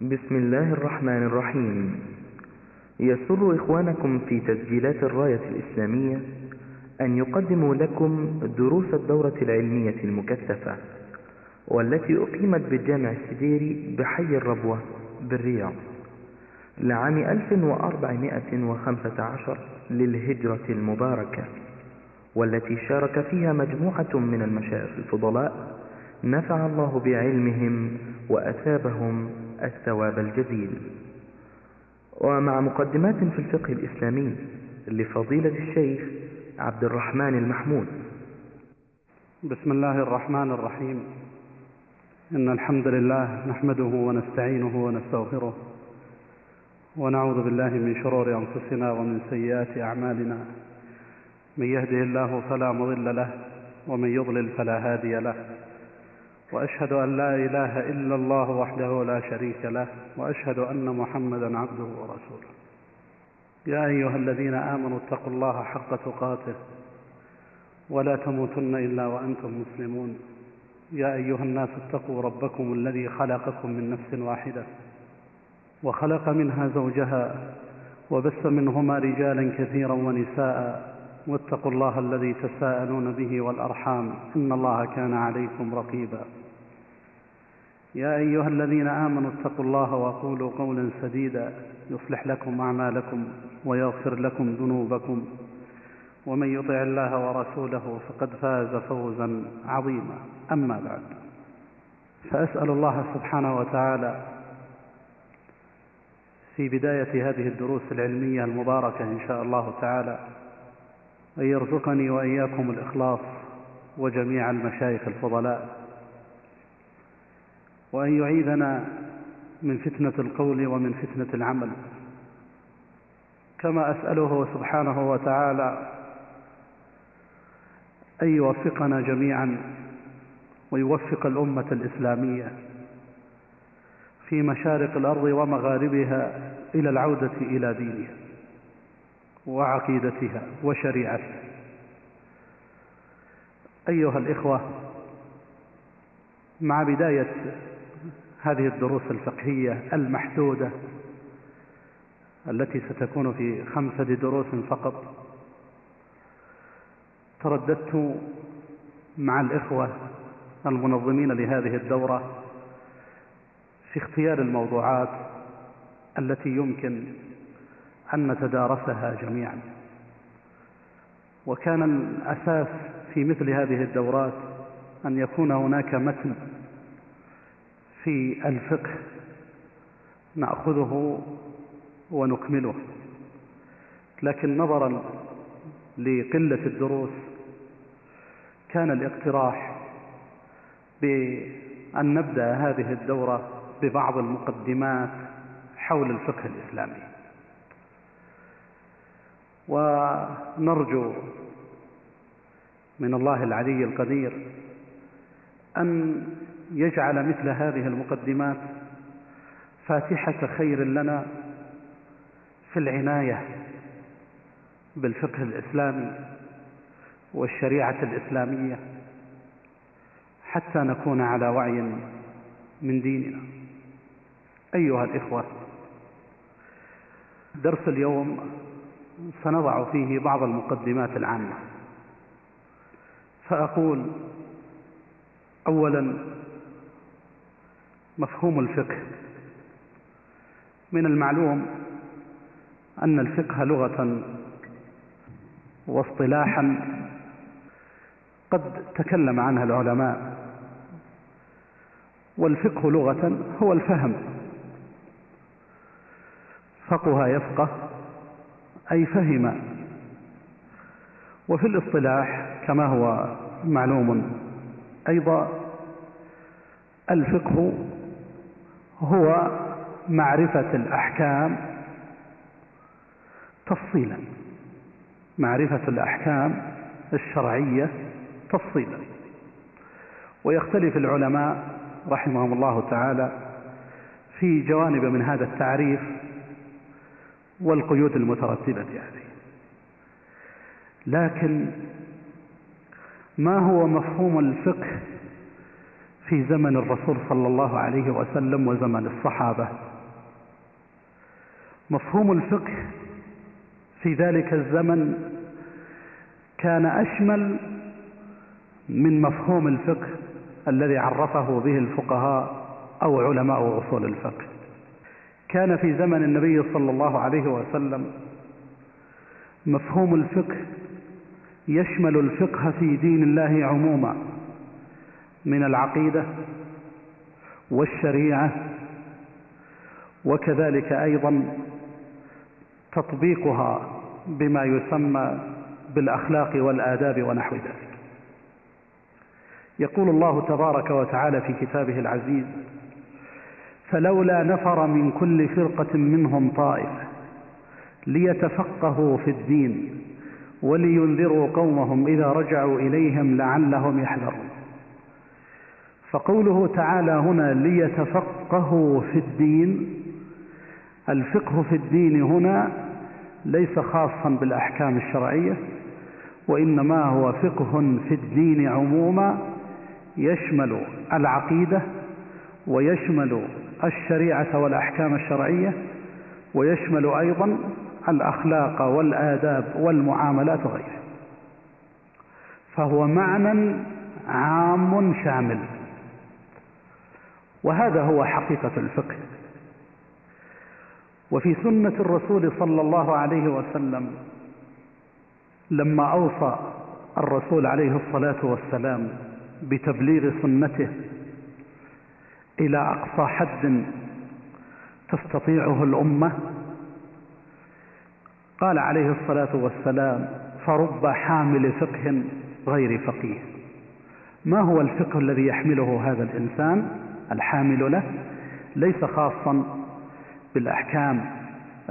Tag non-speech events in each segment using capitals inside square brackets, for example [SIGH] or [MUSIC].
بسم الله الرحمن الرحيم. يسر إخوانكم في تسجيلات الراية الإسلامية أن يقدموا لكم دروس الدورة العلمية المكثفة والتي أقيمت بالجامع السديري بحي الربوة بالرياض لعام 1415 للهجرة المباركة والتي شارك فيها مجموعة من المشايخ الفضلاء نفع الله بعلمهم وأثابهم الثواب الجزيل ومع مقدمات في الفقه الإسلامي لفضيلة الشيخ عبد الرحمن المحمود. بسم الله الرحمن الرحيم. إن الحمد لله نحمده ونستعينه ونستغفره. ونعوذ بالله من شرور أنفسنا ومن سيئات أعمالنا. من يهده الله فلا مضل له ومن يضلل فلا هادي له. وأشهد أن لا إله إلا الله وحده لا شريك له وأشهد أن محمدا عبده ورسوله. يا أيها الذين آمنوا اتقوا الله حق تقاته ولا تموتن إلا وأنتم مسلمون. يا أيها الناس اتقوا ربكم الذي خلقكم من نفس واحدة وخلق منها زوجها وبث منهما رجالا كثيرا ونساء. واتقوا الله الذي تساءلون به والأرحام إن الله كان عليكم رقيبا. يا أيها الذين آمنوا اتقوا الله وقولوا قولا سديدا يصلح لكم أعمالكم ويغفر لكم ذنوبكم. ومن يطع الله ورسوله فقد فاز فوزا عظيما. أما بعد فأسأل الله سبحانه وتعالى في بداية هذه الدروس العلمية المباركة إن شاء الله تعالى أن يرزقني وإياكم الإخلاص وجميع المشايخ الفضلاء. وأن يعيذنا من فتنة القول ومن فتنة العمل. كما أسأله سبحانه وتعالى أن يوفقنا جميعا ويوفق الأمة الإسلامية في مشارق الأرض ومغاربها إلى العودة إلى دينها وعقيدتها وشريعتها. أيها الإخوة مع بداية هذه الدروس الفقهية المحدودة التي ستكون في خمسة دروس فقط ترددت مع الإخوة المنظمين لهذه الدورة في اختيار الموضوعات التي يمكن أن نتدارسها جميعا. وكان الأساس في مثل هذه الدورات أن يكون هناك متن في الفقه نأخذه ونكمله. لكن نظرا لقلة الدروس كان الاقتراح بأن نبدأ هذه الدورة ببعض المقدمات حول الفقه الإسلامي. ونرجو من الله العلي القدير أن يجعل مثل هذه المقدمات فاتحة خير لنا في العناية بالفقه الإسلامي والشريعة الإسلامية حتى نكون على وعي من ديننا. أيها الإخوة درس اليوم سنضع فيه بعض المقدمات العامة. فأقول أولا مفهوم الفقه. من المعلوم أن الفقه لغة واصطلاحا قد تكلم عنها العلماء والفقه لغة هو الفهم. فقه يفقه أي فهم. وفي الاصطلاح كما هو معلوم أيضا الفقه هو معرفة الأحكام تفصيلا. معرفة الأحكام الشرعية تفصيلا. ويختلف العلماء رحمهم الله تعالى في جوانب من هذا التعريف والقيود المترتبة عليه. لكن ما هو مفهوم الفقه في زمن الرسول صلى الله عليه وسلم وزمن الصحابة. مفهوم الفقه في ذلك الزمن كان أشمل من مفهوم الفقه الذي عرفه به الفقهاء أو علماء أصول الفقه. كان في زمن النبي صلى الله عليه وسلم مفهوم الفقه يشمل الفقه في دين الله عموما. من العقيدة والشريعة وكذلك أيضا تطبيقها بما يسمى بالأخلاق والآداب ونحو ذلك. يقول الله تبارك وتعالى في كتابه العزيز فلولا نفر من كل فرقة منهم طائفة ليتفقهوا في الدين ولينذروا قومهم إذا رجعوا إليهم لعلهم يحذرون. فقوله تعالى هنا ليتفقهوا في الدين الفقه في الدين هنا ليس خاصا بالأحكام الشرعية وإنما هو فقه في الدين عموما يشمل العقيدة ويشمل الشريعة والأحكام الشرعية ويشمل أيضا الأخلاق والآداب والمعاملات وغيرها. فهو معنى عام شامل. وهذا هو حقيقة الفقه. وفي سنة الرسول صلى الله عليه وسلم لما أوصى الرسول عليه الصلاة والسلام بتبليغ سنته إلى أقصى حد تستطيعه الأمة قال عليه الصلاة والسلام فرب حامل فقه غير فقيه. ما هو الفقه الذي يحمله هذا الإنسان؟ الحامل له ليس خاصا بالأحكام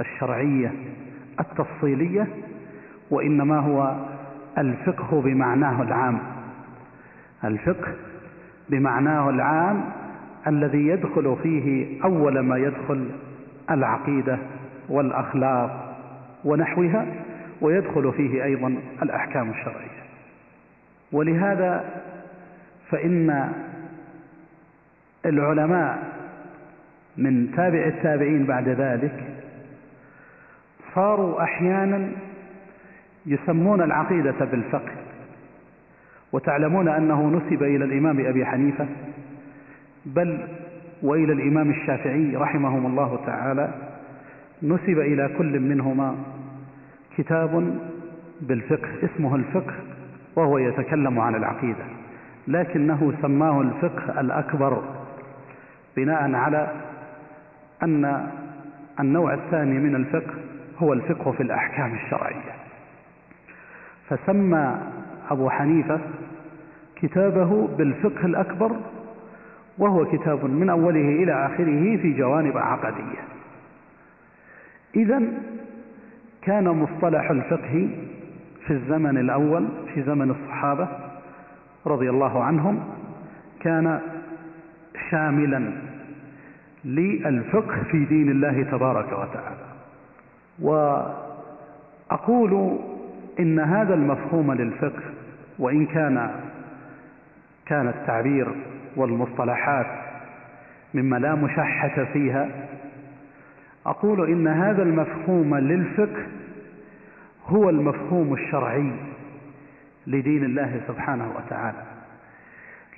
الشرعية التفصيلية وإنما هو الفقه بمعناه العام. الفقه بمعناه العام الذي يدخل فيه أول ما يدخل العقيدة والأخلاق ونحوها ويدخل فيه أيضا الأحكام الشرعية. ولهذا فإن العلماء من تابع التابعين بعد ذلك صاروا أحيانا يسمون العقيدة بالفقه وتعلمون أنه نسب إلى الإمام أبي حنيفة بل وإلى الإمام الشافعي رحمهم الله تعالى نسب إلى كل منهما كتاب بالفقه اسمه الفقه وهو يتكلم عن العقيدة لكنه سماه الفقه الأكبر. بناء على أن النوع الثاني من الفقه هو الفقه في الأحكام الشرعية. فسمى أبو حنيفة كتابه بالفقه الأكبر وهو كتاب من أوله إلى آخره في جوانب عقدية. إذا كان مصطلح الفقه في الزمن الأول في زمن الصحابة رضي الله عنهم كان شاملا للفقه في دين الله تبارك وتعالى. وأقول إن هذا المفهوم للفقه وإن كان كان التعبير والمصطلحات مما لا مشحة فيها أقول إن هذا المفهوم للفقه هو المفهوم الشرعي لدين الله سبحانه وتعالى.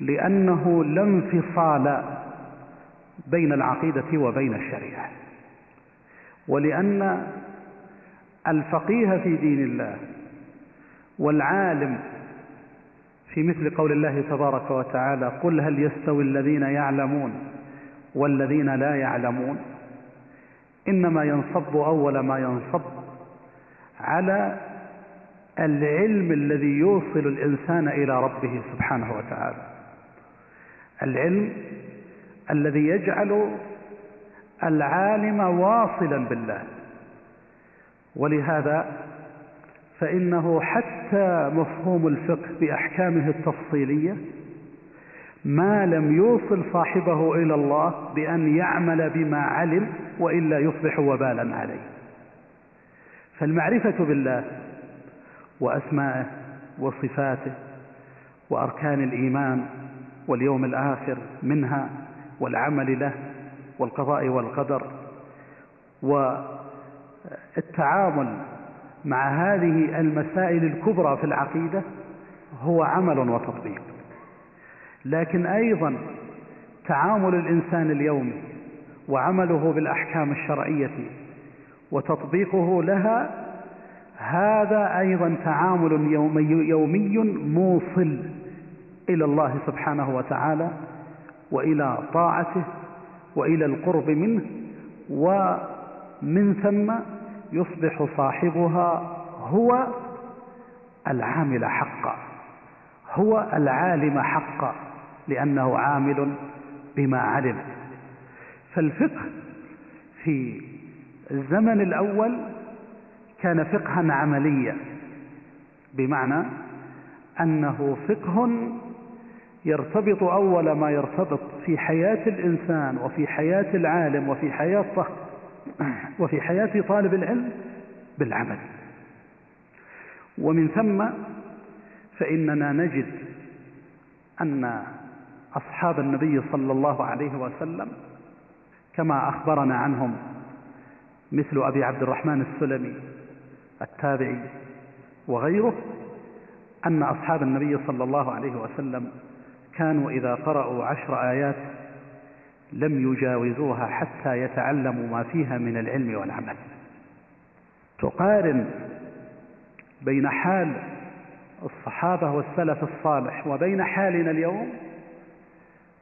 لأنه لا انفصال بين العقيدة وبين الشريعة. ولأن الفقيه في دين الله والعالم في مثل قول الله تبارك وتعالى قل هل يستوي الذين يعلمون والذين لا يعلمون. إنما ينصب أول ما ينصب على العلم الذي يوصل الإنسان إلى ربه سبحانه وتعالى. العلم الذي يجعل العالم واصلا بالله. ولهذا فإنه حتى مفهوم الفقه بأحكامه التفصيلية ما لم يوصل صاحبه إلى الله بأن يعمل بما علم وإلا يصبح وبالا عليه. فالمعرفة بالله وأسمائه وصفاته وأركان الإيمان واليوم الآخر منها والعمل له والقضاء والقدر. والتعامل مع هذه المسائل الكبرى في العقيدة هو عمل وتطبيق. لكن أيضا تعامل الإنسان اليومي وعمله بالأحكام الشرعية وتطبيقه لها هذا أيضا تعامل يومي, يومي موصل إلى الله سبحانه وتعالى وإلى طاعته وإلى القرب منه ومن ثم يصبح صاحبها هو العامل حقا هو العالم حقا لأنه عامل بما علم. فالفقه في الزمن الأول كان فقها عمليا بمعنى أنه فقه يرتبط أول ما يرتبط في حياة الإنسان وفي حياة العالم وفي حياة [CLEARS THROAT] وفي حياة طالب العلم بالعمل. ومن ثم فإننا نجد أن أصحاب النبي صلى الله عليه وسلم كما أخبرنا عنهم مثل أبي عبد الرحمن السلمي التابعي وغيره أن أصحاب النبي صلى الله عليه وسلم كانوا إذا قرأوا عشر آيات لم يجاوزوها حتى يتعلموا ما فيها من العلم والعمل. تقارن بين حال الصحابة والسلف الصالح وبين حالنا اليوم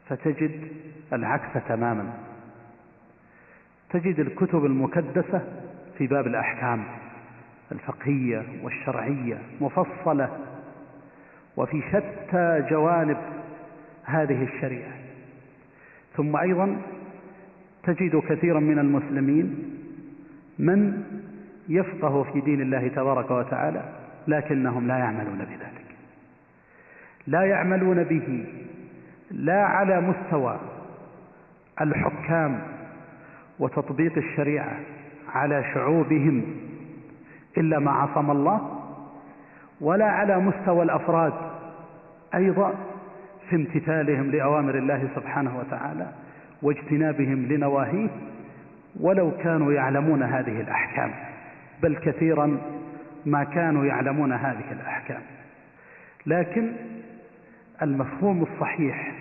فتجد العكس تماما. تجد الكتب المكدسة في باب الأحكام الفقهية والشرعية مفصلة وفي شتى جوانب هذه الشريعة. ثم أيضا تجد كثيرا من المسلمين من يفقه في دين الله تبارك وتعالى لكنهم لا يعملون بذلك. لا يعملون به لا على مستوى الحكام وتطبيق الشريعة على شعوبهم إلا ما عصم الله ولا على مستوى الأفراد أيضا. في امتثالهم لأوامر الله سبحانه وتعالى واجتنابهم لنواهيه ولو كانوا يعلمون هذه الأحكام بل كثيرا ما كانوا يعلمون هذه الأحكام. لكن المفهوم الصحيح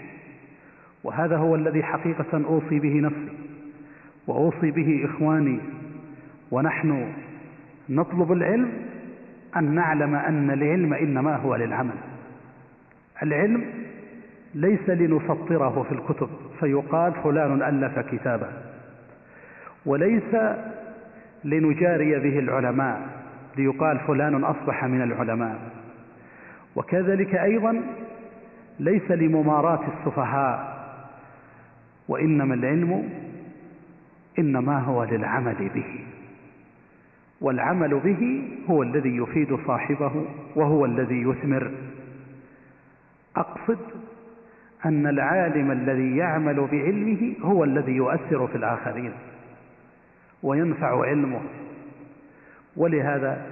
وهذا هو الذي حقيقة أوصي به نفسي وأوصي به إخواني ونحن نطلب العلم أن نعلم أن العلم إنما هو للعمل. العلم ليس لنسطره في الكتب فيقال فلان ألف كتابا وليس لنجاري به العلماء ليقال فلان أصبح من العلماء. وكذلك أيضا ليس لمماراة السفهاء وإنما العلم إنما هو للعمل به. والعمل به هو الذي يفيد صاحبه وهو الذي يثمر. أقصد أن العالم الذي يعمل بعلمه هو الذي يؤثر في الآخرين وينفع علمه. ولهذا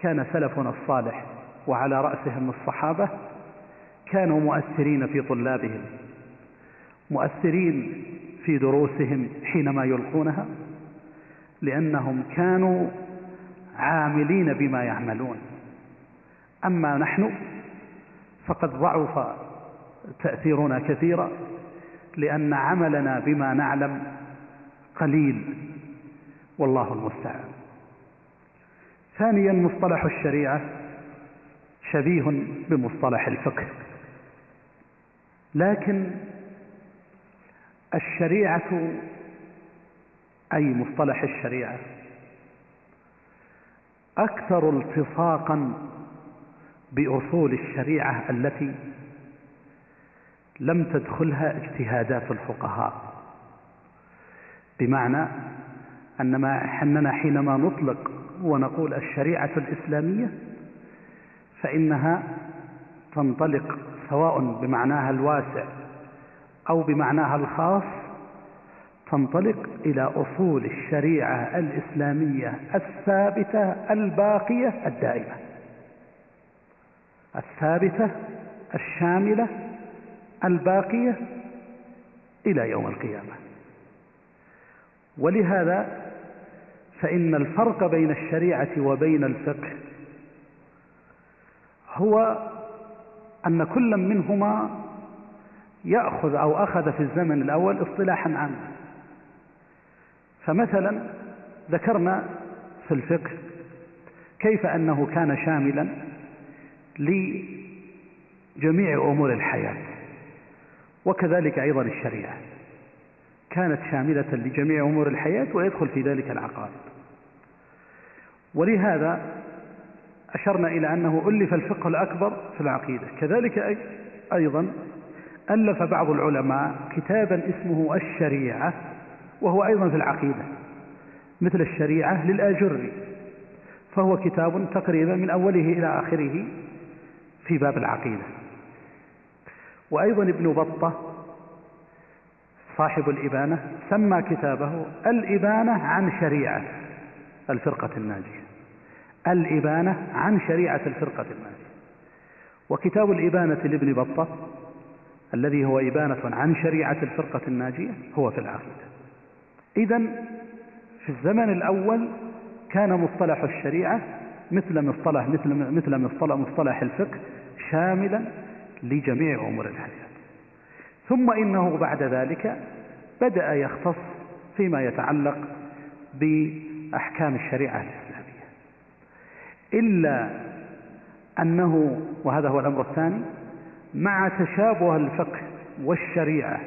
كان سلفنا الصالح وعلى رأسهم الصحابة كانوا مؤثرين في طلابهم مؤثرين في دروسهم حينما يلقونها لأنهم كانوا عاملين بما يعملون. أما نحن فقد ضعف تأثيرنا كثيرا لأن عملنا بما نعلم قليل والله المستعان. ثانيا مصطلح الشريعة شبيه بمصطلح الفقه. لكن الشريعة أي مصطلح الشريعة أكثر التصاقا بأصول الشريعة التي لم تدخلها اجتهادات الفقهاء. بمعنى أن ما أننا حينما نطلق ونقول الشريعة الإسلامية فإنها تنطلق سواء بمعناها الواسع أو بمعناها الخاص تنطلق إلى أصول الشريعة الإسلامية الثابتة الباقية الدائمة الثابتة الشاملة الباقية إلى يوم القيامة. ولهذا فإن الفرق بين الشريعة وبين الفقه هو أن كل منهما يأخذ أو أخذ في الزمن الأول اصطلاحا عاما. فمثلا ذكرنا في الفقه كيف أنه كان شاملا لجميع أمور الحياة. وكذلك أيضا الشريعة. كانت شاملة لجميع أمور الحياة ويدخل في ذلك العقائد. ولهذا أشرنا إلى أنه ألف الفقه الأكبر في العقيدة. كذلك أيضا ألف بعض العلماء كتابا اسمه الشريعة وهو أيضا في العقيدة مثل الشريعة للآجري فهو كتاب تقريبا من أوله إلى آخره في باب العقيدة. وأيضا ابن بطة صاحب الإبانة سمى كتابه الإبانة عن شريعة الفرقة الناجية. الإبانة عن شريعة الفرقة الناجية. وكتاب الإبانة لابن بطة الذي هو إبانة عن شريعة الفرقة الناجية هو في العقيدة. إذا في الزمن الأول كان مصطلح الشريعة مثل مصطلح مثل مثل مصطلح مصطلح الفقه شاملا لجميع أمور الحياة. ثم إنه بعد ذلك بدأ يختص فيما يتعلق بأحكام الشريعة الإسلامية. إلا أنه وهذا هو الأمر الثاني مع تشابه الفقه والشريعة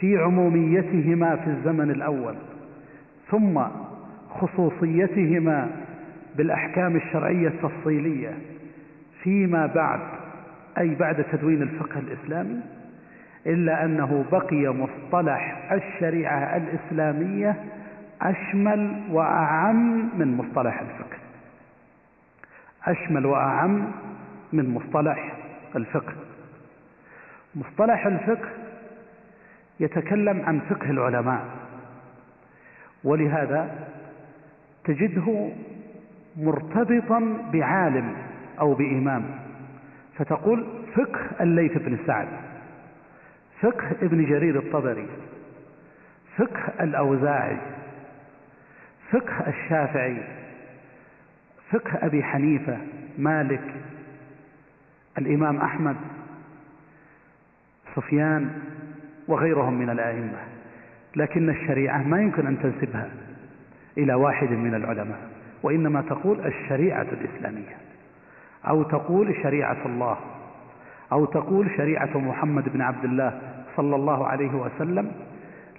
في عموميتهما في الزمن الأول ثم خصوصيتهما بالأحكام الشرعية التفصيلية فيما بعد أي بعد تدوين الفقه الإسلامي إلا أنه بقي مصطلح الشريعة الإسلامية أشمل وأعم من مصطلح الفقه. أشمل وأعم من مصطلح الفقه. مصطلح الفقه يتكلم عن فقه العلماء ولهذا تجده مرتبطا بعالم أو بإمام. فتقول فقه الليث بن سعد فقه ابن جرير الطبري فقه الأوزاعي فقه الشافعي فقه أبي حنيفة مالك الإمام أحمد سفيان وغيرهم من الأئمة. لكن الشريعة ما يمكن أن تنسبها إلى واحد من العلماء وإنما تقول الشريعة الإسلامية. أو تقول شريعة الله أو تقول شريعة محمد بن عبد الله صلى الله عليه وسلم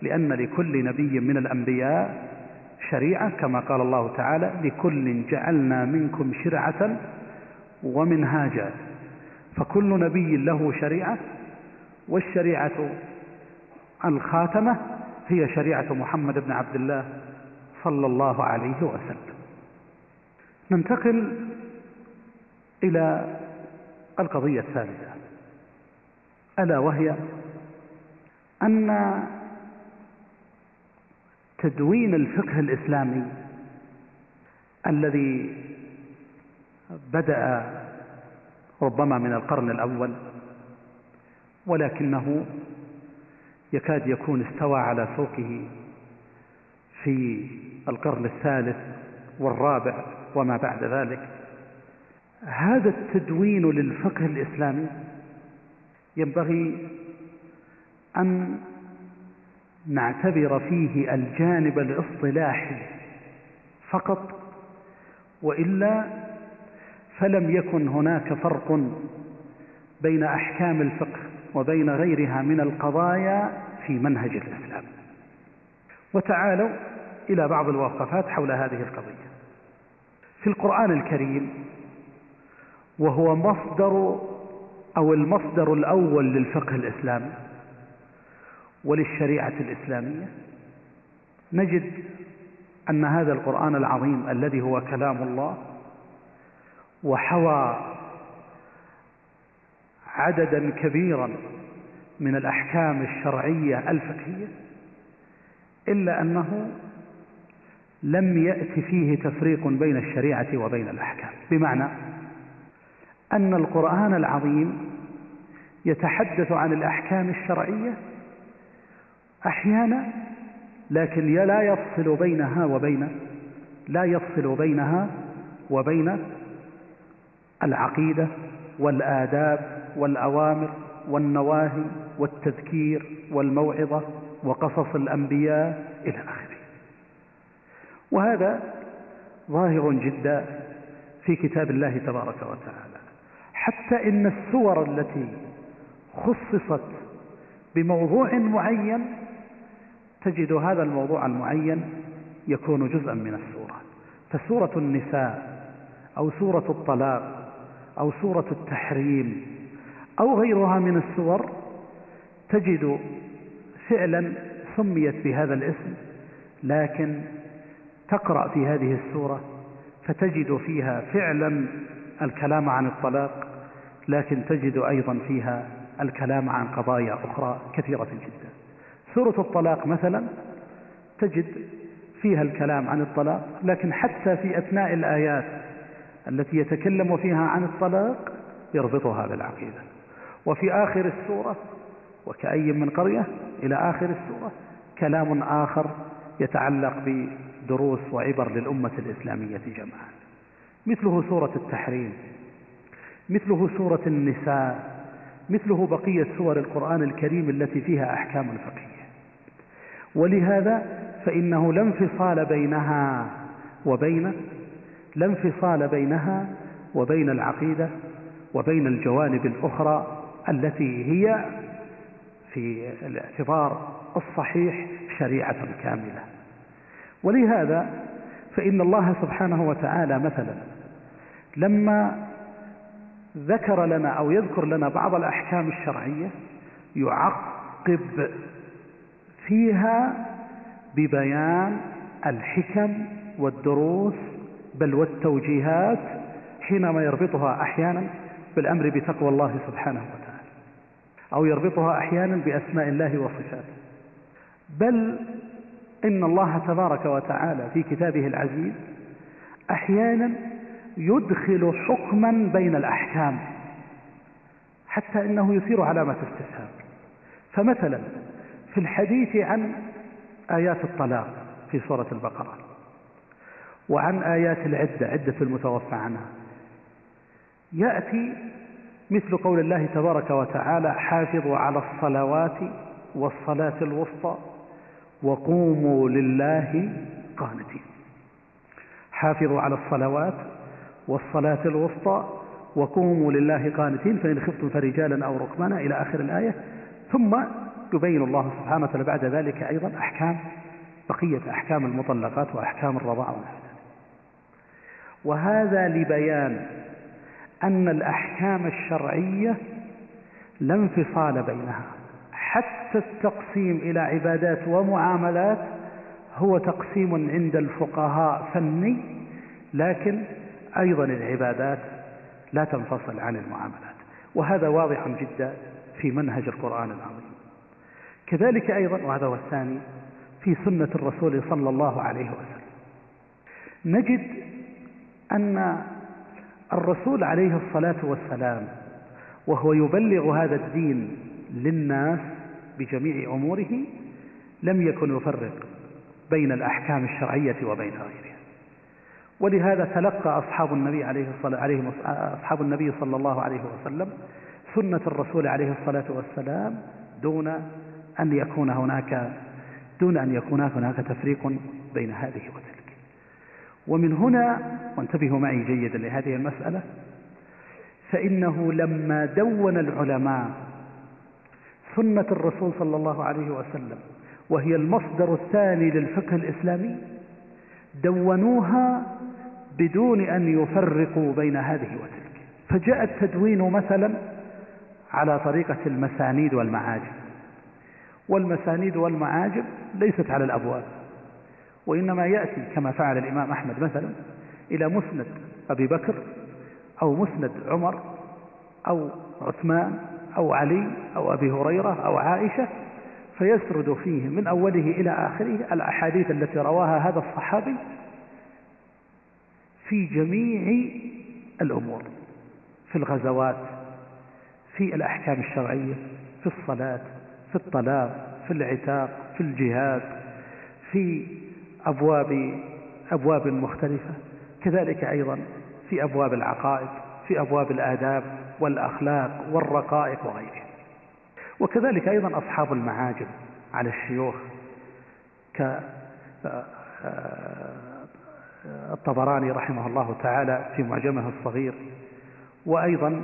لأن لكل نبي من الأنبياء شريعة كما قال الله تعالى لكل جعلنا منكم شرعة ومنهاجا. فكل نبي له شريعة والشريعة الخاتمة هي شريعة محمد بن عبد الله صلى الله عليه وسلم. ننتقل إلى القضية الثالثة ألا وهي أن تدوين الفقه الإسلامي الذي بدأ ربما من القرن الأول ولكنه يكاد يكون استوى على سوقه في القرن الثالث والرابع وما بعد ذلك. هذا التدوين للفقه الإسلامي ينبغي أن نعتبر فيه الجانب الاصطلاحي فقط وإلا فلم يكن هناك فرق بين أحكام الفقه وبين غيرها من القضايا في منهج الإسلام. وتعالوا إلى بعض الوقفات حول هذه القضية. في القرآن الكريم وهو مصدر أو المصدر الأول للفقه الإسلامي وللشريعة الإسلامية. نجد أن هذا القرآن العظيم الذي هو كلام الله وحوى عددا كبيرا من الأحكام الشرعية الفقهية إلا أنه لم يأت فيه تفريق بين الشريعة وبين الأحكام. بمعنى أن القرآن العظيم يتحدث عن الأحكام الشرعية أحيانا لكن لا يفصل بينها وبين لا يفصل بينها وبين العقيدة والآداب والأوامر والنواهي والتذكير والموعظة وقصص الأنبياء إلى آخره. وهذا ظاهر جدا في كتاب الله تبارك وتعالى. حتى إن السور التي خصصت بموضوع معين تجد هذا الموضوع المعين يكون جزءا من السورة فسورة النساء أو سورة الطلاق أو سورة التحريم أو غيرها من السور تجد فعلا سميت بهذا الاسم لكن تقرأ في هذه السورة فتجد فيها فعلا الكلام عن الطلاق لكن تجد أيضا فيها الكلام عن قضايا أخرى كثيرة جدا. سورة الطلاق مثلا تجد فيها الكلام عن الطلاق لكن حتى في أثناء الآيات التي يتكلم فيها عن الطلاق يربطها بالعقيدة. وفي آخر السورة وكأي من قرية إلى آخر السورة كلام آخر يتعلق بدروس وعبر للأمة الإسلامية جمعا مثله سورة التحريم. مثله سورة النساء مثله بقية سور القرآن الكريم التي فيها أحكام فقهية ولهذا فإنه لا انفصال بينها وبين لا انفصال بينها وبين العقيدة وبين الجوانب الأخرى التي هي في الاعتبار الصحيح شريعة كاملة. ولهذا فإن الله سبحانه وتعالى مثلا لما ذكر لنا أو يذكر لنا بعض الأحكام الشرعية يعقب فيها ببيان الحكم والدروس بل والتوجيهات حينما يربطها أحيانا بالأمر بتقوى الله سبحانه وتعالى أو يربطها أحيانا بأسماء الله وصفاته. بل إن الله تبارك وتعالى في كتابه العزيز أحيانا يدخل حكما بين الأحكام حتى إنه يثير علامة استفهام فمثلا في الحديث عن آيات الطلاق في سورة البقرة وعن آيات العدة عدة المتوفى عنها يأتي مثل قول الله تبارك وتعالى حافظوا على الصلوات والصلاة الوسطى وقوموا لله قانتين حافظوا على الصلوات والصلاة الوسطى وقوموا لله قانتين فإن خفتم فرجالا أو ركبانا إلى آخر الآية. ثم يبين الله سبحانه وتعالى بعد ذلك أيضا أحكام بقية أحكام المطلقات وأحكام الرضاعة وهذا لبيان أن الأحكام الشرعية لا انفصال بينها. حتى التقسيم إلى عبادات ومعاملات هو تقسيم عند الفقهاء فني لكن أيضا العبادات لا تنفصل عن المعاملات وهذا واضح جدا في منهج القرآن العظيم. كذلك أيضا وهذا هو الثاني في سنة الرسول صلى الله عليه وسلم. نجد أن الرسول عليه الصلاة والسلام وهو يبلغ هذا الدين للناس بجميع أموره لم يكن يفرق بين الأحكام الشرعية وبين غيرها. ولهذا تلقى أصحاب النبي عليه الصلاة عليه أصحاب النبي صلى الله عليه وسلم سنة الرسول عليه الصلاة والسلام دون أن يكون هناك دون أن يكون هناك تفريق بين هذه وتلك. ومن هنا وانتبهوا معي جيدا لهذه المسألة. فإنه لما دون العلماء سنة الرسول صلى الله عليه وسلم وهي المصدر الثاني للفقه الإسلامي دونوها بدون أن يفرقوا بين هذه وتلك. فجاء التدوين مثلا على طريقة المسانيد والمعاجم. والمسانيد والمعاجم ليست على الأبواب وإنما يأتي كما فعل الإمام أحمد مثلا إلى مسند أبي بكر أو مسند عمر أو عثمان أو علي أو أبي هريرة أو عائشة فيسرد فيه من أوله إلى آخره الأحاديث التي رواها هذا الصحابي في جميع الأمور في الغزوات في الأحكام الشرعية في الصلاة في الطلاق في العتاق في الجهاد في أبواب أبواب مختلفة كذلك أيضا في أبواب العقائد في أبواب الآداب والأخلاق والرقائق وغيرها. وكذلك أيضا أصحاب المعاجم على الشيوخ كالطبراني رحمه الله تعالى في معجمه الصغير وأيضا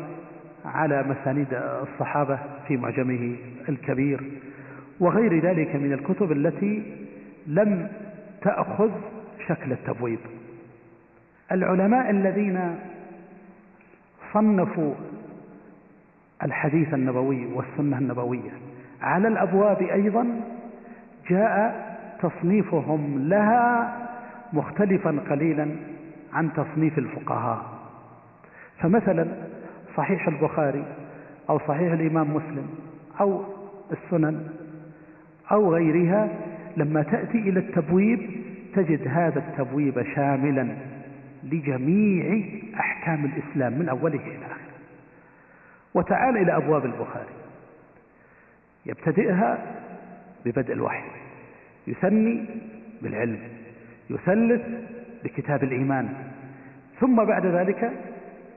على مسانيد الصحابة في معجمه الكبير وغير ذلك من الكتب التي لم تأخذ شكل التبويب. العلماء الذين صنفوا الحديث النبوي والسنة النبوية على الأبواب أيضا جاء تصنيفهم لها مختلفا قليلا عن تصنيف الفقهاء. فمثلا صحيح البخاري أو صحيح الإمام مسلم أو السنن أو غيرها لما تأتي إلى التبويب تجد هذا التبويب شاملا لجميع أحكام الإسلام من أوله إلى آخره. وتعال إلى أبواب البخاري. يبتدئها ببدء الوحي يثني بالعلم. يثلث بكتاب الإيمان ثم بعد ذلك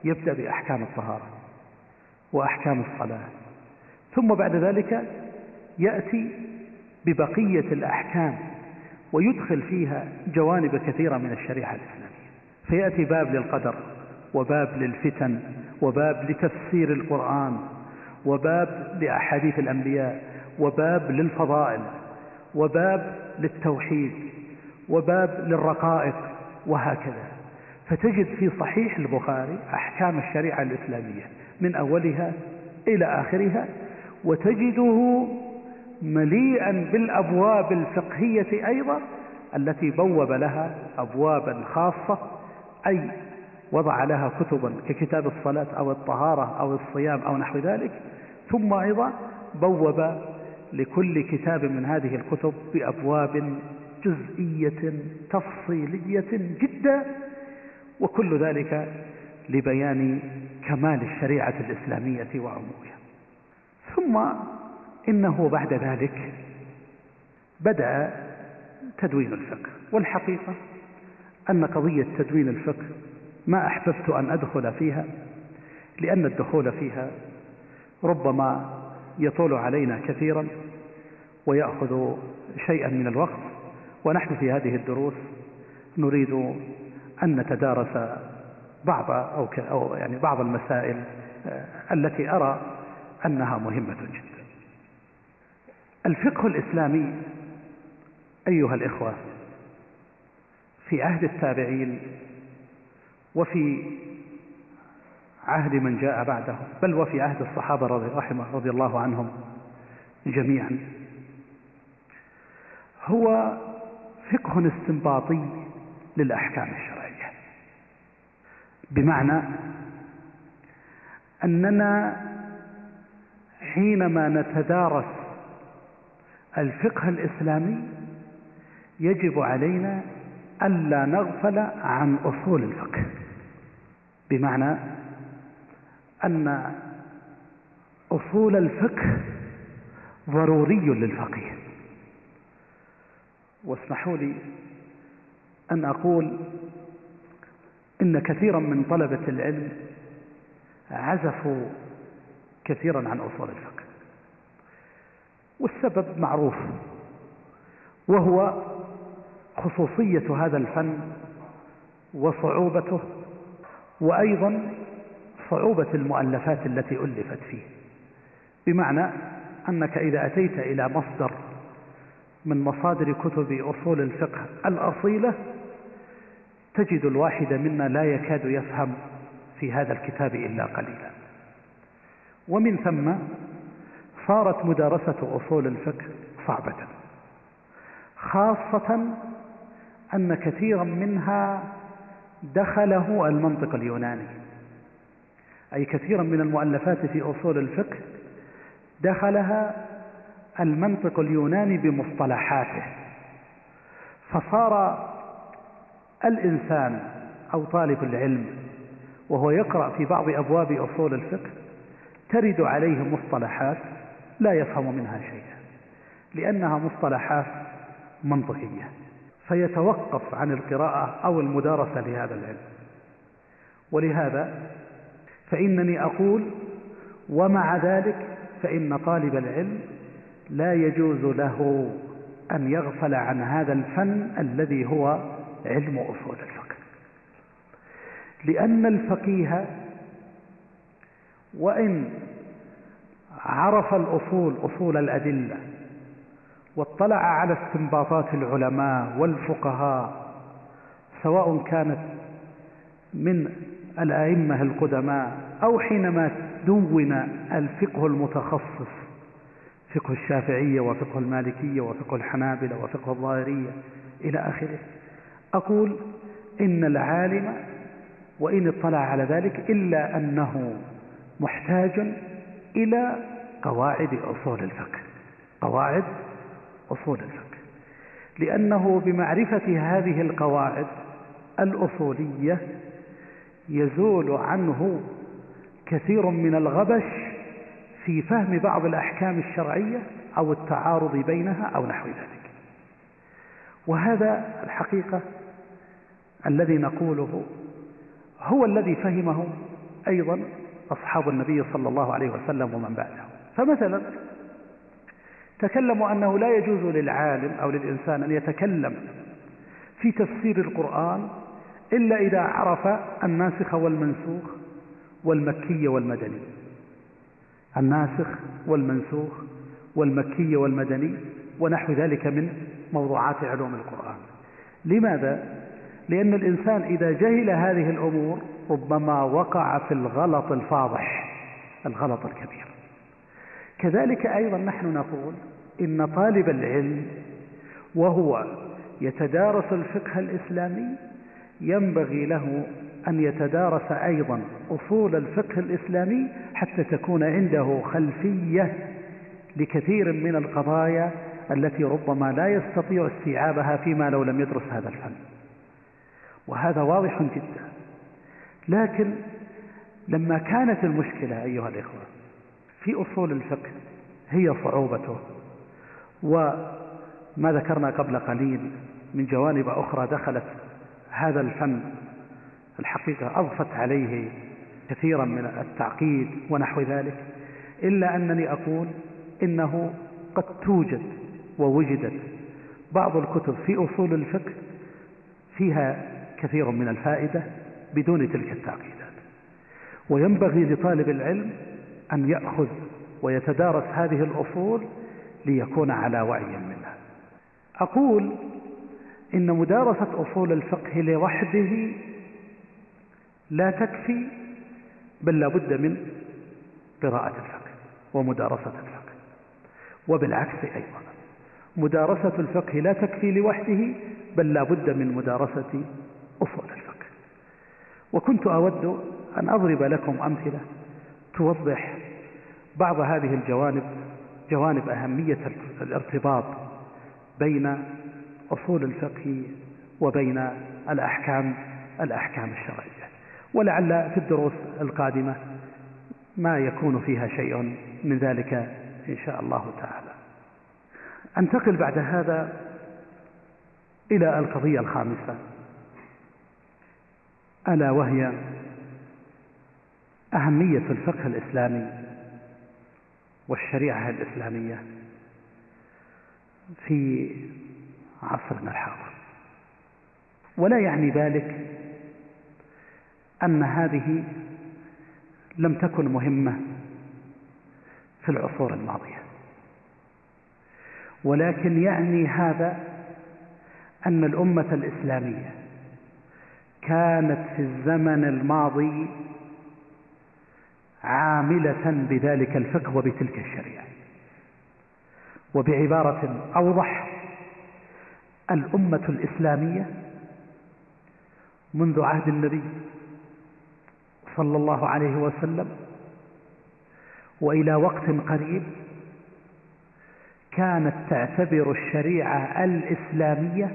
يبدأ بأحكام الطهارة وأحكام الصلاة ثم بعد ذلك يأتي ببقية الأحكام ويدخل فيها جوانب كثيرة من الشريعة الإسلامية. فيأتي باب للقدر وباب للفتن وباب لتفسير القرآن وباب لأحاديث الأنبياء وباب للفضائل وباب للتوحيد. وباب للرقائق وهكذا. فتجد في صحيح البخاري أحكام الشريعة الإسلامية من أولها إلى آخرها وتجده مليئا بالأبواب الفقهية أيضا التي بوب لها أبوابا خاصة أي وضع لها كتبا ككتاب الصلاة أو الطهارة أو الصيام أو نحو ذلك ثم أيضا بوب لكل كتاب من هذه الكتب بأبواب جزئية تفصيلية جدا وكل ذلك لبيان كمال الشريعة الإسلامية وعمومها. ثم إنه بعد ذلك بدأ تدوين الفقه. والحقيقة أن قضية تدوين الفقه ما أحببت أن أدخل فيها لأن الدخول فيها ربما يطول علينا كثيرا ويأخذ شيئا من الوقت. ونحن في هذه الدروس نريد أن نتدارس بعض أو, أو يعني بعض المسائل آه، التي أرى أنها مهمة جدا. الفقه الإسلامي أيها الإخوة في عهد التابعين وفي عهد من جاء بعده بل وفي عهد الصحابة رضي, رحمه رضي الله عنهم جميعا هو فقه استنباطي للأحكام الشرعية. بمعنى أننا حينما نتدارس الفقه الإسلامي يجب علينا ألا نغفل عن أصول الفقه. بمعنى أن أصول الفقه ضروري للفقيه. واسمحوا لي أن أقول إن كثيرا من طلبة العلم عزفوا كثيرا عن أصول الفقه. والسبب معروف وهو خصوصية هذا الفن وصعوبته وأيضا صعوبة المؤلفات التي ألفت فيه. بمعنى أنك إذا أتيت إلى مصدر من مصادر كتب أصول الفقه الأصيلة تجد الواحد منا لا يكاد يفهم في هذا الكتاب إلا قليلا. ومن ثم صارت مدارسة أصول الفقه صعبة خاصة أن كثيرا منها دخله المنطق اليوناني أي كثيرا من المؤلفات في أصول الفقه دخلها المنطق اليوناني بمصطلحاته. فصار الإنسان أو طالب العلم وهو يقرأ في بعض أبواب أصول الفقه ترد عليه مصطلحات لا يفهم منها شيئا لأنها مصطلحات منطقية فيتوقف عن القراءة أو المدارسة لهذا العلم. ولهذا فإنني أقول ومع ذلك فإن طالب العلم لا يجوز له أن يغفل عن هذا الفن الذي هو علم أصول الفقه. لأن الفقيه وإن عرف الأصول أصول الأدلة واطلع على استنباطات العلماء والفقهاء سواء كانت من الأئمة القدماء أو حينما دون الفقه المتخصص فقه الشافعية وفقه المالكية وفقه الحنابلة وفقه الظاهرية إلى آخره. أقول إن العالم وإن اطلع على ذلك إلا أنه محتاج إلى قواعد أصول الفقه. قواعد أصول الفقه. لأنه بمعرفة هذه القواعد الأصولية يزول عنه كثير من الغبش في فهم بعض الأحكام الشرعية أو التعارض بينها أو نحو ذلك. وهذا الحقيقة الذي نقوله هو الذي فهمه أيضا أصحاب النبي صلى الله عليه وسلم ومن بعده. فمثلا تكلموا أنه لا يجوز للعالم أو للإنسان أن يتكلم في تفسير القرآن إلا إذا عرف الناسخ والمنسوخ والمكي والمدني. الناسخ والمنسوخ والمكي والمدني ونحو ذلك من موضوعات علوم القرآن لماذا؟ لأن الإنسان إذا جهل هذه الأمور ربما وقع في الغلط الفاضح الغلط الكبير كذلك أيضا نحن نقول إن طالب العلم وهو يتدارس الفقه الإسلامي ينبغي له أن يتدارس أيضا أصول الفقه الإسلامي حتى تكون عنده خلفية لكثير من القضايا التي ربما لا يستطيع استيعابها فيما لو لم يدرس هذا الفن. وهذا واضح جدا. لكن لما كانت المشكلة أيها الإخوة في أصول الفقه هي صعوبته وما ذكرنا قبل قليل من جوانب أخرى دخلت هذا الفن الحقيقة أضفت عليه كثيرا من التعقيد ونحو ذلك إلا أنني أقول إنه قد توجد ووجدت بعض الكتب في أصول الفقه فيها كثير من الفائدة بدون تلك التعقيدات. وينبغي لطالب العلم أن يأخذ ويتدارس هذه الأصول ليكون على وعي منها. أقول إن مدارسة أصول الفقه لوحده لا تكفي بل لابد من قراءة الفقه ومدارسة الفقه. وبالعكس أيضا مدارسة الفقه لا تكفي لوحده بل لابد من مدارسة أصول الفقه. وكنت أود أن أضرب لكم أمثلة توضح بعض هذه الجوانب جوانب أهمية الارتباط بين أصول الفقه وبين الأحكام الأحكام الشرعية. ولعل في الدروس القادمة ما يكون فيها شيء من ذلك إن شاء الله تعالى. أنتقل بعد هذا إلى القضية الخامسة. ألا وهي أهمية الفقه الإسلامي والشريعة الإسلامية في عصرنا الحاضر. ولا يعني ذلك أن هذه لم تكن مهمة في العصور الماضية. ولكن يعني هذا أن الأمة الإسلامية كانت في الزمن الماضي عاملة بذلك الفقه وبتلك الشريعة. وبعبارة أوضح الأمة الإسلامية منذ عهد النبي صلى الله عليه وسلم وإلى وقت قريب كانت تعتبر الشريعة الإسلامية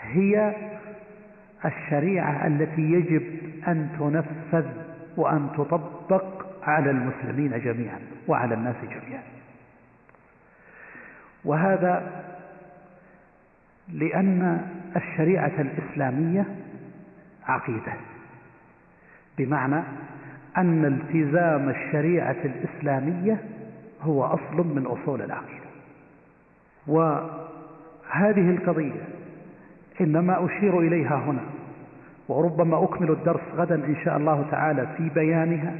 هي الشريعة التي يجب أن تنفذ وأن تطبق على المسلمين جميعا وعلى الناس جميعا. وهذا لأن الشريعة الإسلامية عقيدة. بمعنى أن التزام الشريعة الإسلامية هو أصل من أصول العقيدة وهذه القضية إنما أشير إليها هنا وربما أكمل الدرس غدا إن شاء الله تعالى في بيانها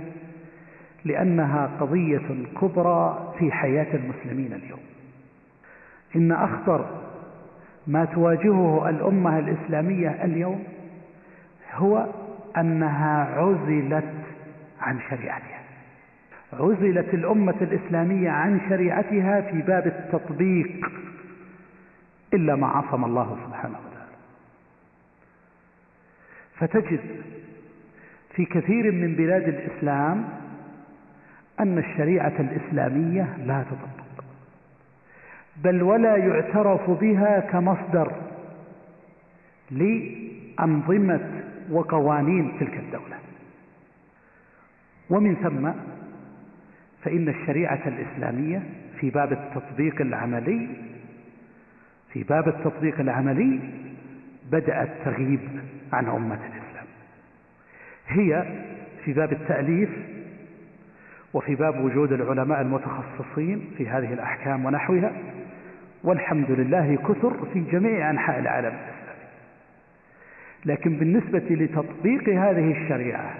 لأنها قضية كبرى في حياة المسلمين اليوم. إن أخطر ما تواجهه الأمة الإسلامية اليوم هو أنها عزلت عن شريعتها. عزلت الأمة الإسلامية عن شريعتها في باب التطبيق إلا ما عصم الله سبحانه وتعالى. فتجد في كثير من بلاد الإسلام أن الشريعة الإسلامية لا تطبق بل ولا يعترف بها كمصدر لأنظمة وقوانين تلك الدولة. ومن ثم فإن الشريعة الإسلامية في باب التطبيق العملي في باب التطبيق العملي بدأت تغيب عن أمة الإسلام. هي في باب التأليف وفي باب وجود العلماء المتخصصين في هذه الأحكام ونحوها والحمد لله كثر في جميع أنحاء العالم. لكن بالنسبة لتطبيق هذه الشريعة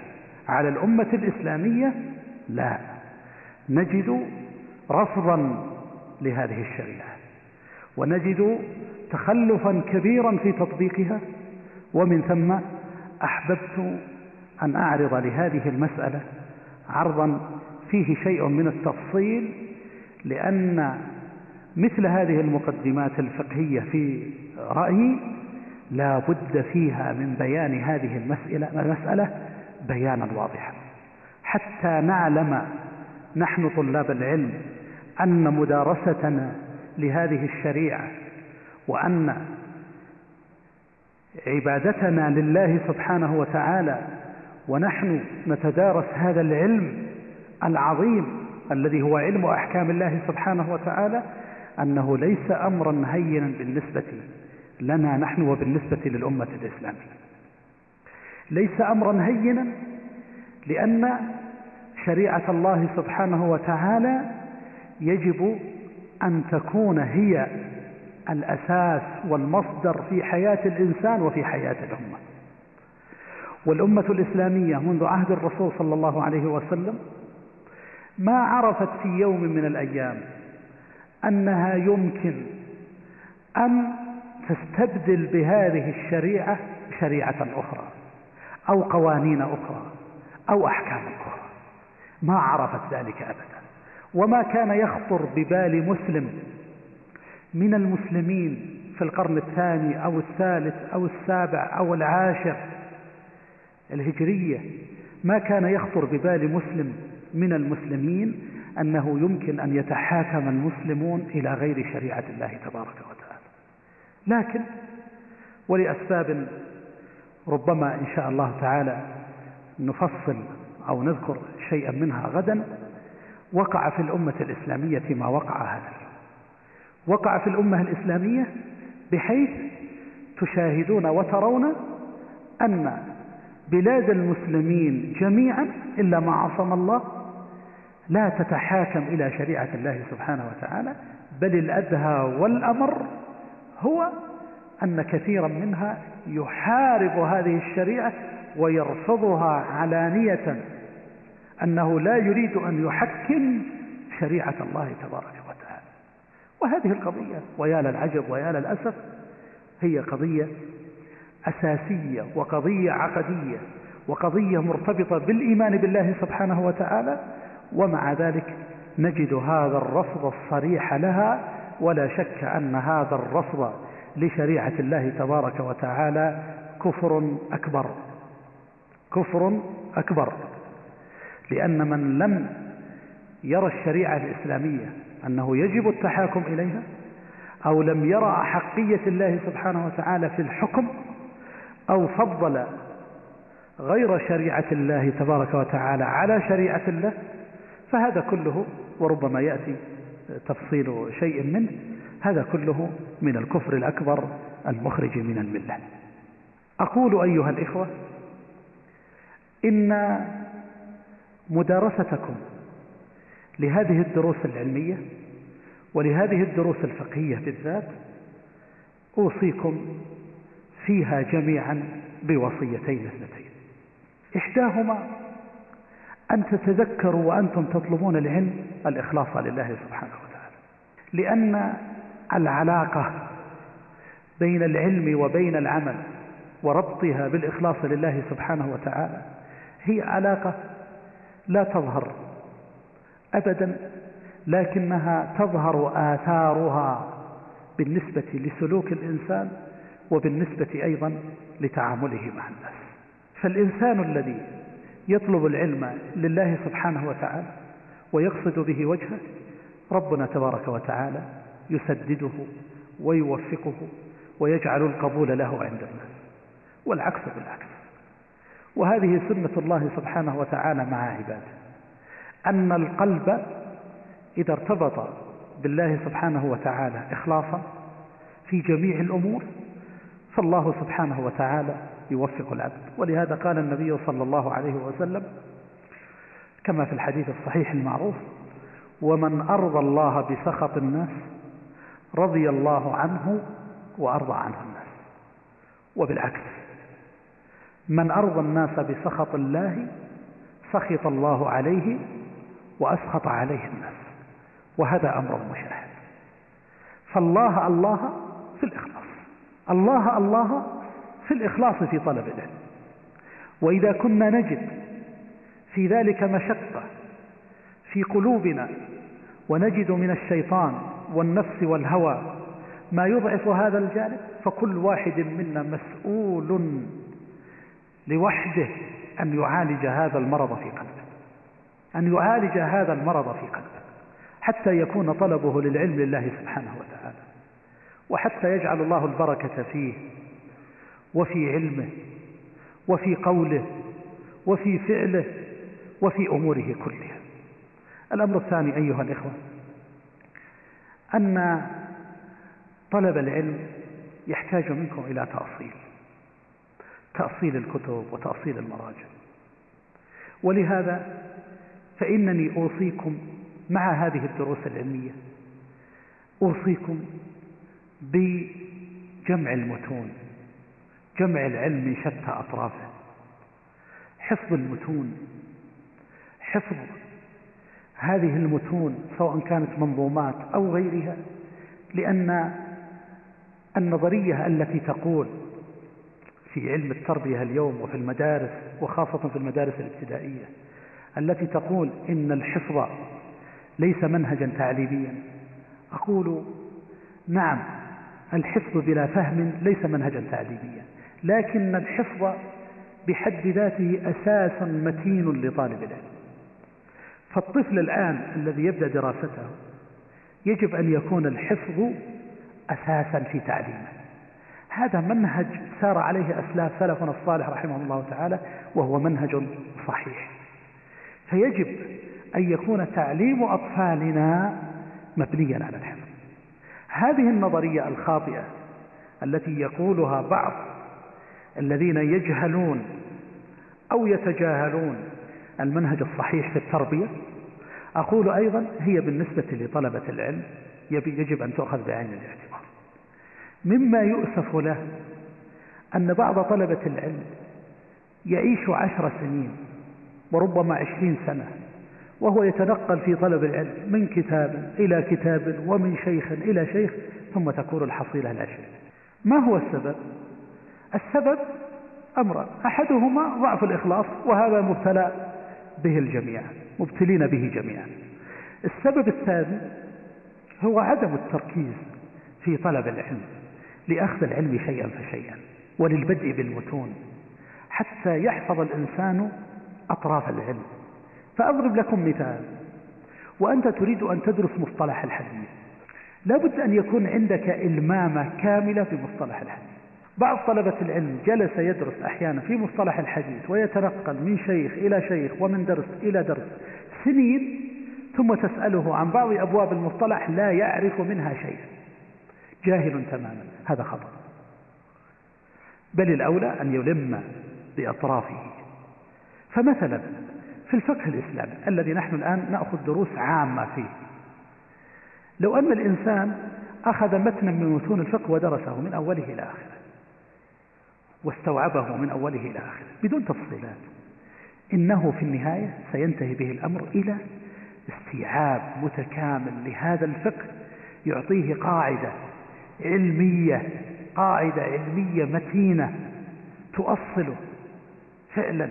على الأمة الإسلامية لا. نجد رفضا لهذه الشريعة ونجد تخلفا كبيرا في تطبيقها ومن ثم أحببت أن أعرض لهذه المسألة عرضا فيه شيء من التفصيل لأن مثل هذه المقدمات الفقهية في رأيي لا بد فيها من بيان هذه المسألة, المسألة بيانا واضحا. حتى نعلم نحن طلاب العلم أن مدارستنا لهذه الشريعة وأن عبادتنا لله سبحانه وتعالى ونحن نتدارس هذا العلم العظيم الذي هو علم أحكام الله سبحانه وتعالى أنه ليس أمرا هينا بالنسبة لنا نحن وبالنسبة للأمة الإسلامية. ليس أمرا هينا لأن شريعة الله سبحانه وتعالى يجب أن تكون هي الأساس والمصدر في حياة الإنسان وفي حياة الأمة. والأمة الإسلامية منذ عهد الرسول صلى الله عليه وسلم ما عرفت في يوم من الأيام أنها يمكن أن تستبدل بهذه الشريعة شريعة أخرى أو قوانين أخرى أو أحكام أخرى. ما عرفت ذلك أبدا. وما كان يخطر ببال مسلم من المسلمين في القرن الثاني أو الثالث أو السابع أو العاشر الهجرية ما كان يخطر ببال مسلم من المسلمين أنه يمكن أن يتحاكم المسلمون إلى غير شريعة الله تبارك وتعالى. لكن ولأسباب ربما إن شاء الله تعالى نفصل أو نذكر شيئا منها غدا وقع في الأمة الإسلامية ما وقع هذا. وقع في الأمة الإسلامية بحيث تشاهدون وترون أن بلاد المسلمين جميعا إلا ما عصم الله لا تتحاكم إلى شريعة الله سبحانه وتعالى بل الأدهى والأمر هو أن كثيرا منها يحارب هذه الشريعة ويرفضها علانية أنه لا يريد أن يحكم شريعة الله تبارك وتعالى. وهذه القضية ويا للعجب ويا للأسف هي قضية أساسية وقضية عقدية وقضية مرتبطة بالإيمان بالله سبحانه وتعالى ومع ذلك نجد هذا الرفض الصريح لها ولا شك أن هذا الرفض لشريعة الله تبارك وتعالى كفر أكبر. كفر أكبر. لأن من لم يرى الشريعة الإسلامية أنه يجب التحاكم إليها أو لم يرى أحقية الله سبحانه وتعالى في الحكم أو فضل غير شريعة الله تبارك وتعالى على شريعة الله فهذا كله وربما يأتي تفصيل شيء منه هذا كله من الكفر الأكبر المخرج من الملة. أقول أيها الإخوة إن مدارستكم لهذه الدروس العلمية ولهذه الدروس الفقهية بالذات أوصيكم فيها جميعا بوصيتين اثنتين. إحداهما أن تتذكروا وأنتم تطلبون العلم الإخلاص لله سبحانه وتعالى. لأن العلاقة بين العلم وبين العمل وربطها بالإخلاص لله سبحانه وتعالى هي علاقة لا تظهر أبدا لكنها تظهر آثارها بالنسبة لسلوك الإنسان وبالنسبة أيضا لتعامله مع الناس. فالإنسان الذي يطلب العلم لله سبحانه وتعالى ويقصد به وجهه ربنا تبارك وتعالى يسدده ويوفقه ويجعل القبول له عند الناس والعكس بالعكس. وهذه سنة الله سبحانه وتعالى مع عباده. أن القلب إذا ارتبط بالله سبحانه وتعالى إخلاصا في جميع الأمور فالله سبحانه وتعالى يوفق العبد. ولهذا قال النبي صلى الله عليه وسلم كما في الحديث الصحيح المعروف ومن أرضى الله بسخط الناس رضي الله عنه وأرضى عنه الناس. وبالعكس من أرضى الناس بسخط الله سخط الله عليه وأسخط عليه الناس. وهذا أمر مشاهد. فالله الله في الإخلاص. الله الله في الإخلاص في طلب العلم. وإذا كنا نجد في ذلك مشقة في قلوبنا ونجد من الشيطان والنفس والهوى ما يضعف هذا الجانب فكل واحد منا مسؤول لوحده أن يعالج هذا المرض في قلبه. أن يعالج هذا المرض في قلبه. حتى يكون طلبه للعلم لله سبحانه وتعالى. وحتى يجعل الله البركة فيه. وفي علمه وفي قوله وفي فعله وفي أموره كلها. الأمر الثاني أيها الإخوة أن طلب العلم يحتاج منكم إلى تأصيل تأصيل الكتب وتأصيل المراجع. ولهذا فإنني أوصيكم مع هذه الدروس العلمية أوصيكم بجمع المتون. جمع العلم من شتى أطرافه. حفظ المتون حفظ هذه المتون سواء كانت منظومات أو غيرها لأن النظرية التي تقول في علم التربية اليوم وفي المدارس وخاصة في المدارس الابتدائية التي تقول إن الحفظ ليس منهجا تعليميا أقول نعم الحفظ بلا فهم ليس منهجا تعليميا. لكن الحفظ بحد ذاته أساس متين لطالب العلم. فالطفل الآن الذي يبدأ دراسته يجب أن يكون الحفظ أساسا في تعليمه. هذا منهج سار عليه أسلاف سلفنا الصالح رحمه الله تعالى وهو منهج صحيح. فيجب أن يكون تعليم أطفالنا مبنيا على الحفظ. هذه النظرية الخاطئة التي يقولها بعض الذين يجهلون أو يتجاهلون. المنهج الصحيح في التربية أقول أيضا هي بالنسبة لطلبة العلم يجب أن تؤخذ بعين الاعتبار. مما يؤسف له أن بعض طلبة العلم يعيش عشر سنين وربما عشرين سنة وهو يتنقل في طلب العلم من كتاب إلى كتاب ومن شيخ إلى شيخ ثم تكون الحصيلة شيء ما هو السبب؟ السبب أمران. أحدهما ضعف الإخلاص وهذا مبتلى به الجميع مبتلين به جميعا. السبب الثاني هو عدم التركيز في طلب العلم لأخذ العلم شيئا فشيئا وللبدء بالمتون حتى يحفظ الإنسان أطراف العلم. فأضرب لكم مثال. وأنت تريد أن تدرس مصطلح الحديث. لابد أن يكون عندك إلمامة كاملة في مصطلح الحديث. بعض طلبة العلم جلس يدرس أحيانا في مصطلح الحديث ويتنقل من شيخ إلى شيخ ومن درس إلى درس سنين ثم تسأله عن بعض أبواب المصطلح لا يعرف منها شيئا. جاهل تماما. هذا خطأ. بل الأولى أن يلم بأطرافه. فمثلا في الفقه الإسلامي الذي نحن الآن نأخذ دروس عامة فيه لو أن الإنسان أخذ متنا من متون الفقه ودرسه من أوله إلى آخره واستوعبه من أوله إلى آخره بدون تفصيلات. إنه في النهاية سينتهي به الأمر إلى استيعاب متكامل لهذا الفقه يعطيه قاعدة علمية قاعدة علمية متينة تؤصله فعلا.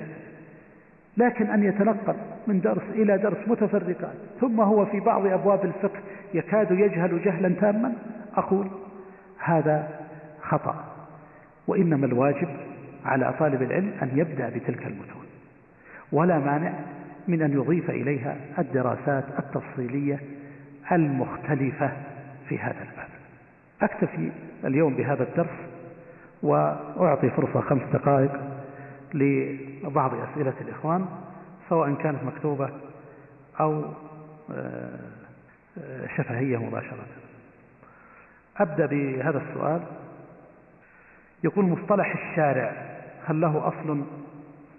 لكن أن يتنقل من درس إلى درس متفرقات ثم هو في بعض أبواب الفقه يكاد يجهل جهلا تاما أقول هذا خطأ. وإنما الواجب على طالب العلم أن يبدأ بتلك المتون ولا مانع من أن يضيف إليها الدراسات التفصيلية المختلفة في هذا الباب. أكتفي اليوم بهذا الدرس وأعطي فرصة خمس دقائق لبعض أسئلة الإخوان سواء كانت مكتوبة أو آه، آه، شفهية مباشرة. أبدأ بهذا السؤال. يقول مصطلح الشارع هل له أصل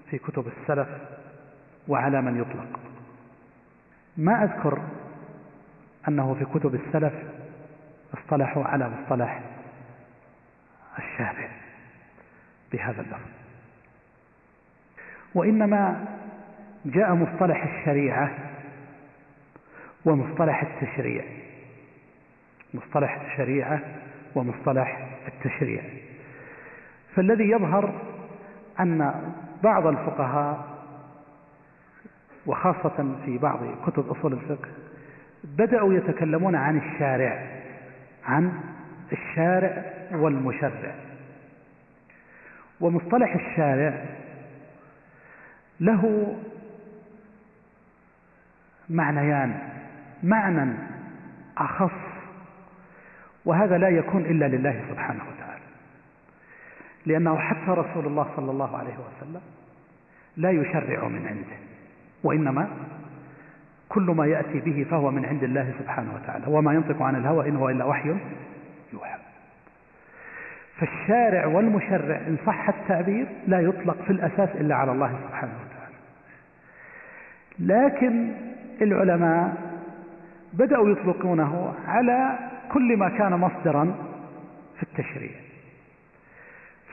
في كتب السلف وعلى من يطلق. ما أذكر أنه في كتب السلف اصطلحوا على مصطلح الشارع بهذا اللفظ. وإنما جاء مصطلح الشريعة ومصطلح التشريع. مصطلح الشريعة ومصطلح التشريع. فالذي يظهر أن بعض الفقهاء وخاصة في بعض كتب أصول الفقه بدأوا يتكلمون عن الشارع عن الشارع والمشرع. ومصطلح الشارع له معنيان معنى أخص وهذا لا يكون إلا لله سبحانه وتعالى. لأنه حتى رسول الله صلى الله عليه وسلم لا يشرع من عنده وإنما كل ما يأتي به فهو من عند الله سبحانه وتعالى وما ينطق عن الهوى إن هو إلا وحي يوحى. فالشارع والمشرع إن صح التعبير لا يطلق في الأساس إلا على الله سبحانه وتعالى. لكن العلماء بدأوا يطلقونه على كل ما كان مصدرا في التشريع.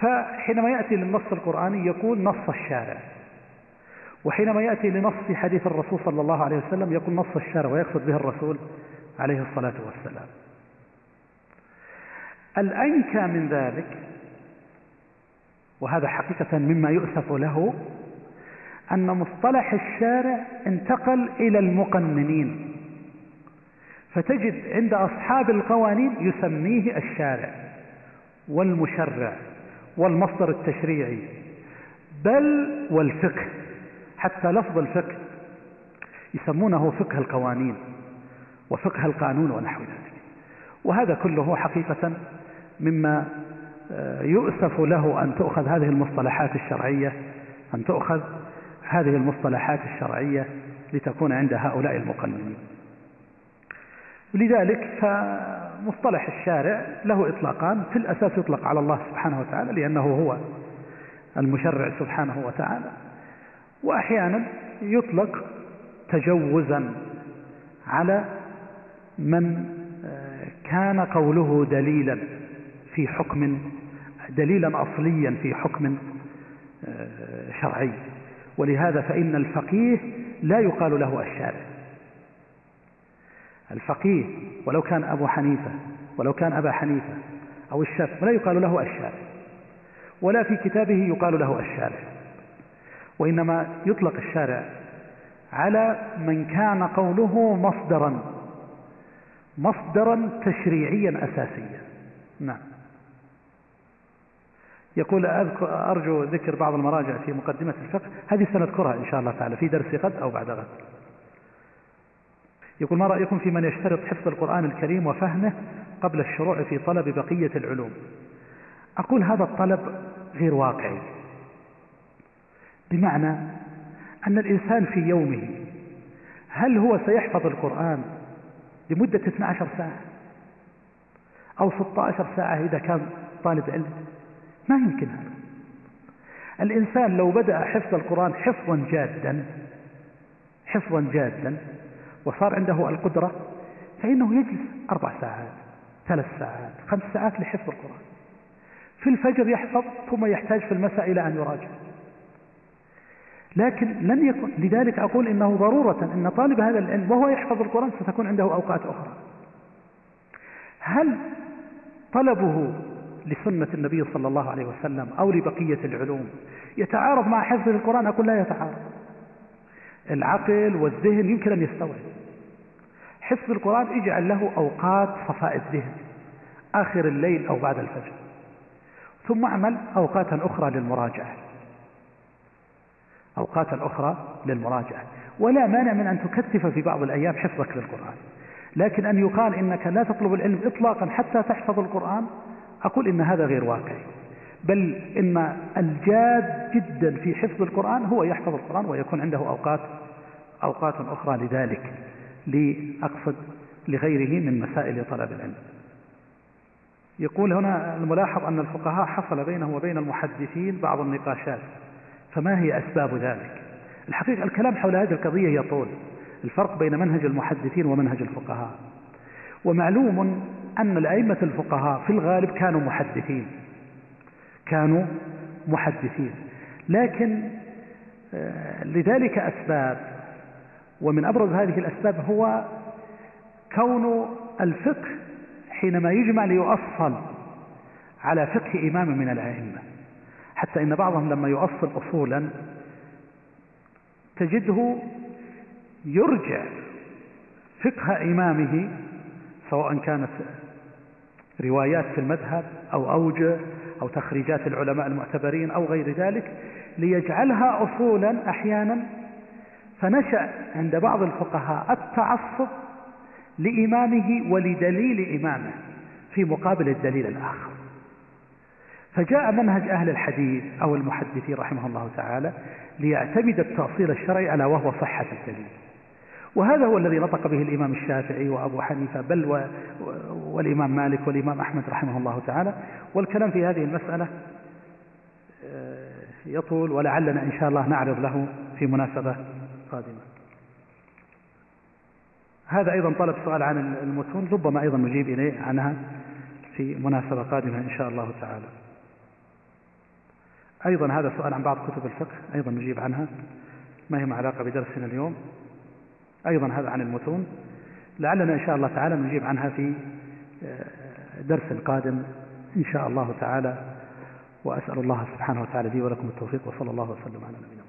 فحينما يأتي للنص القرآني يقول نص الشارع. وحينما يأتي لنص حديث الرسول صلى الله عليه وسلم يقول نص الشارع ويقصد به الرسول عليه الصلاة والسلام. الأنكى من ذلك وهذا حقيقة مما يؤسف له أن مصطلح الشارع انتقل إلى المقننين. فتجد عند أصحاب القوانين يسميه الشارع والمشرع. والمصدر التشريعي بل والفقه حتى لفظ الفقه يسمونه فقه القوانين وفقه القانون ونحو ذلك. وهذا كله حقيقة مما آه، يؤسف له أن تؤخذ هذه المصطلحات الشرعية أن تؤخذ هذه المصطلحات الشرعية لتكون عند هؤلاء المقننين لذلك فمصطلح الشارع له إطلاقان في الأساس يطلق على الله سبحانه وتعالى لأنه هو المشرع سبحانه وتعالى. وأحيانا يطلق تجوزا على من آه، كان قوله دليلا في حكم دليلا أصليا في حكم آه، شرعي. ولهذا فإن الفقيه لا يقال له الشارع. الفقيه ولو كان أبو حنيفة ولو كان أبا حنيفة أو الشافعي لا يقال له الشارع ولا في كتابه يقال له الشارع وإنما يطلق الشارع على من كان قوله مصدرا مصدرا تشريعيا أساسيا. نعم. يقول أرجو ذكر بعض المراجع في مقدمة الفقه هذه سنذكرها إن شاء الله تعالى في درس غد أو بعد غد. يقول ما رأيكم في من يشترط حفظ القرآن الكريم وفهمه قبل الشروع في طلب بقية العلوم؟ أقول هذا الطلب غير واقعي. بمعنى أن الإنسان في يومه هل هو سيحفظ القرآن لمدة 12 ساعة أو 16 ساعة إذا كان طالب علم؟ ما يمكن هذا. الإنسان لو بدأ حفظ القرآن حفظا جادا حفظا جادا وصار عنده القدرة فإنه يجلس أربع ساعات ثلاث ساعات خمس ساعات لحفظ القرآن. في الفجر يحفظ ثم يحتاج في المساء إلى أن يراجع. لكن لن يكن لذلك أقول إنه ضرورة أن طالب هذا العلم وهو يحفظ القرآن ستكون عنده أوقات أخرى. هل طلبه لسنة النبي صلى الله عليه وسلم أو لبقية العلوم يتعارض مع حفظ القرآن؟ أقول لا يتعارض. العقل والذهن يمكن أن يستوعب. حفظ القرآن اجعل له أوقات صفاء الذهن آخر الليل أو بعد الفجر. ثم اعمل أوقاتا أخرى للمراجعة. أوقاتا أخرى للمراجعة. ولا مانع من أن تكثف في بعض الأيام حفظك للقرآن. لكن أن يقال إنك لا تطلب العلم إطلاقا حتى تحفظ القرآن أقول إن هذا غير واقعي. بل إن الجاد جدا في حفظ القرآن هو يحفظ القرآن ويكون عنده أوقات أوقات أخرى لذلك لأقصد لغيره من مسائل طلب العلم. يقول هنا الملاحظ أن الفقهاء حصل بينه وبين المحدثين بعض النقاشات فما هي أسباب ذلك؟ الحقيقة الكلام حول هذه القضية يطول الفرق بين منهج المحدثين ومنهج الفقهاء. ومعلوم أن الأئمة الفقهاء في الغالب كانوا محدثين. كانوا محدثين. لكن آه، لذلك أسباب ومن أبرز هذه الأسباب هو كون الفقه حينما يجمع ليؤصل على فقه إمام من الأئمة. حتى إن بعضهم لما يؤصل أصولا تجده يرجع فقه إمامه سواء كانت روايات في المذهب أو أوجه أو تخريجات العلماء المعتبرين أو غير ذلك ليجعلها أصولا أحيانا. فنشأ عند بعض الفقهاء التعصب لإمامه ولدليل إمامه في مقابل الدليل الآخر. فجاء منهج أهل الحديث أو المحدثين رحمه الله تعالى ليعتمد التأصيل الشرعي على وهو صحة الدليل. وهذا هو الذي نطق به الإمام الشافعي وأبو حنيفة بل و... والإمام مالك والإمام أحمد رحمه الله تعالى. والكلام في هذه المسألة آه، يطول ولعلنا إن شاء الله نعرض له في مناسبة قادمة. هذا أيضا طلب سؤال عن المتون ربما أيضا نجيب إليه عنها في مناسبة قادمة إن شاء الله تعالى. أيضا هذا سؤال عن بعض كتب الفقه أيضا نجيب عنها ما هي علاقة بدرسنا اليوم؟ أيضا هذا عن المتون. لعلنا إن شاء الله تعالى نجيب عنها في آه، درس قادم إن شاء الله تعالى. وأسأل الله سبحانه وتعالى لي ولكم التوفيق وصلى الله وسلم على نبينا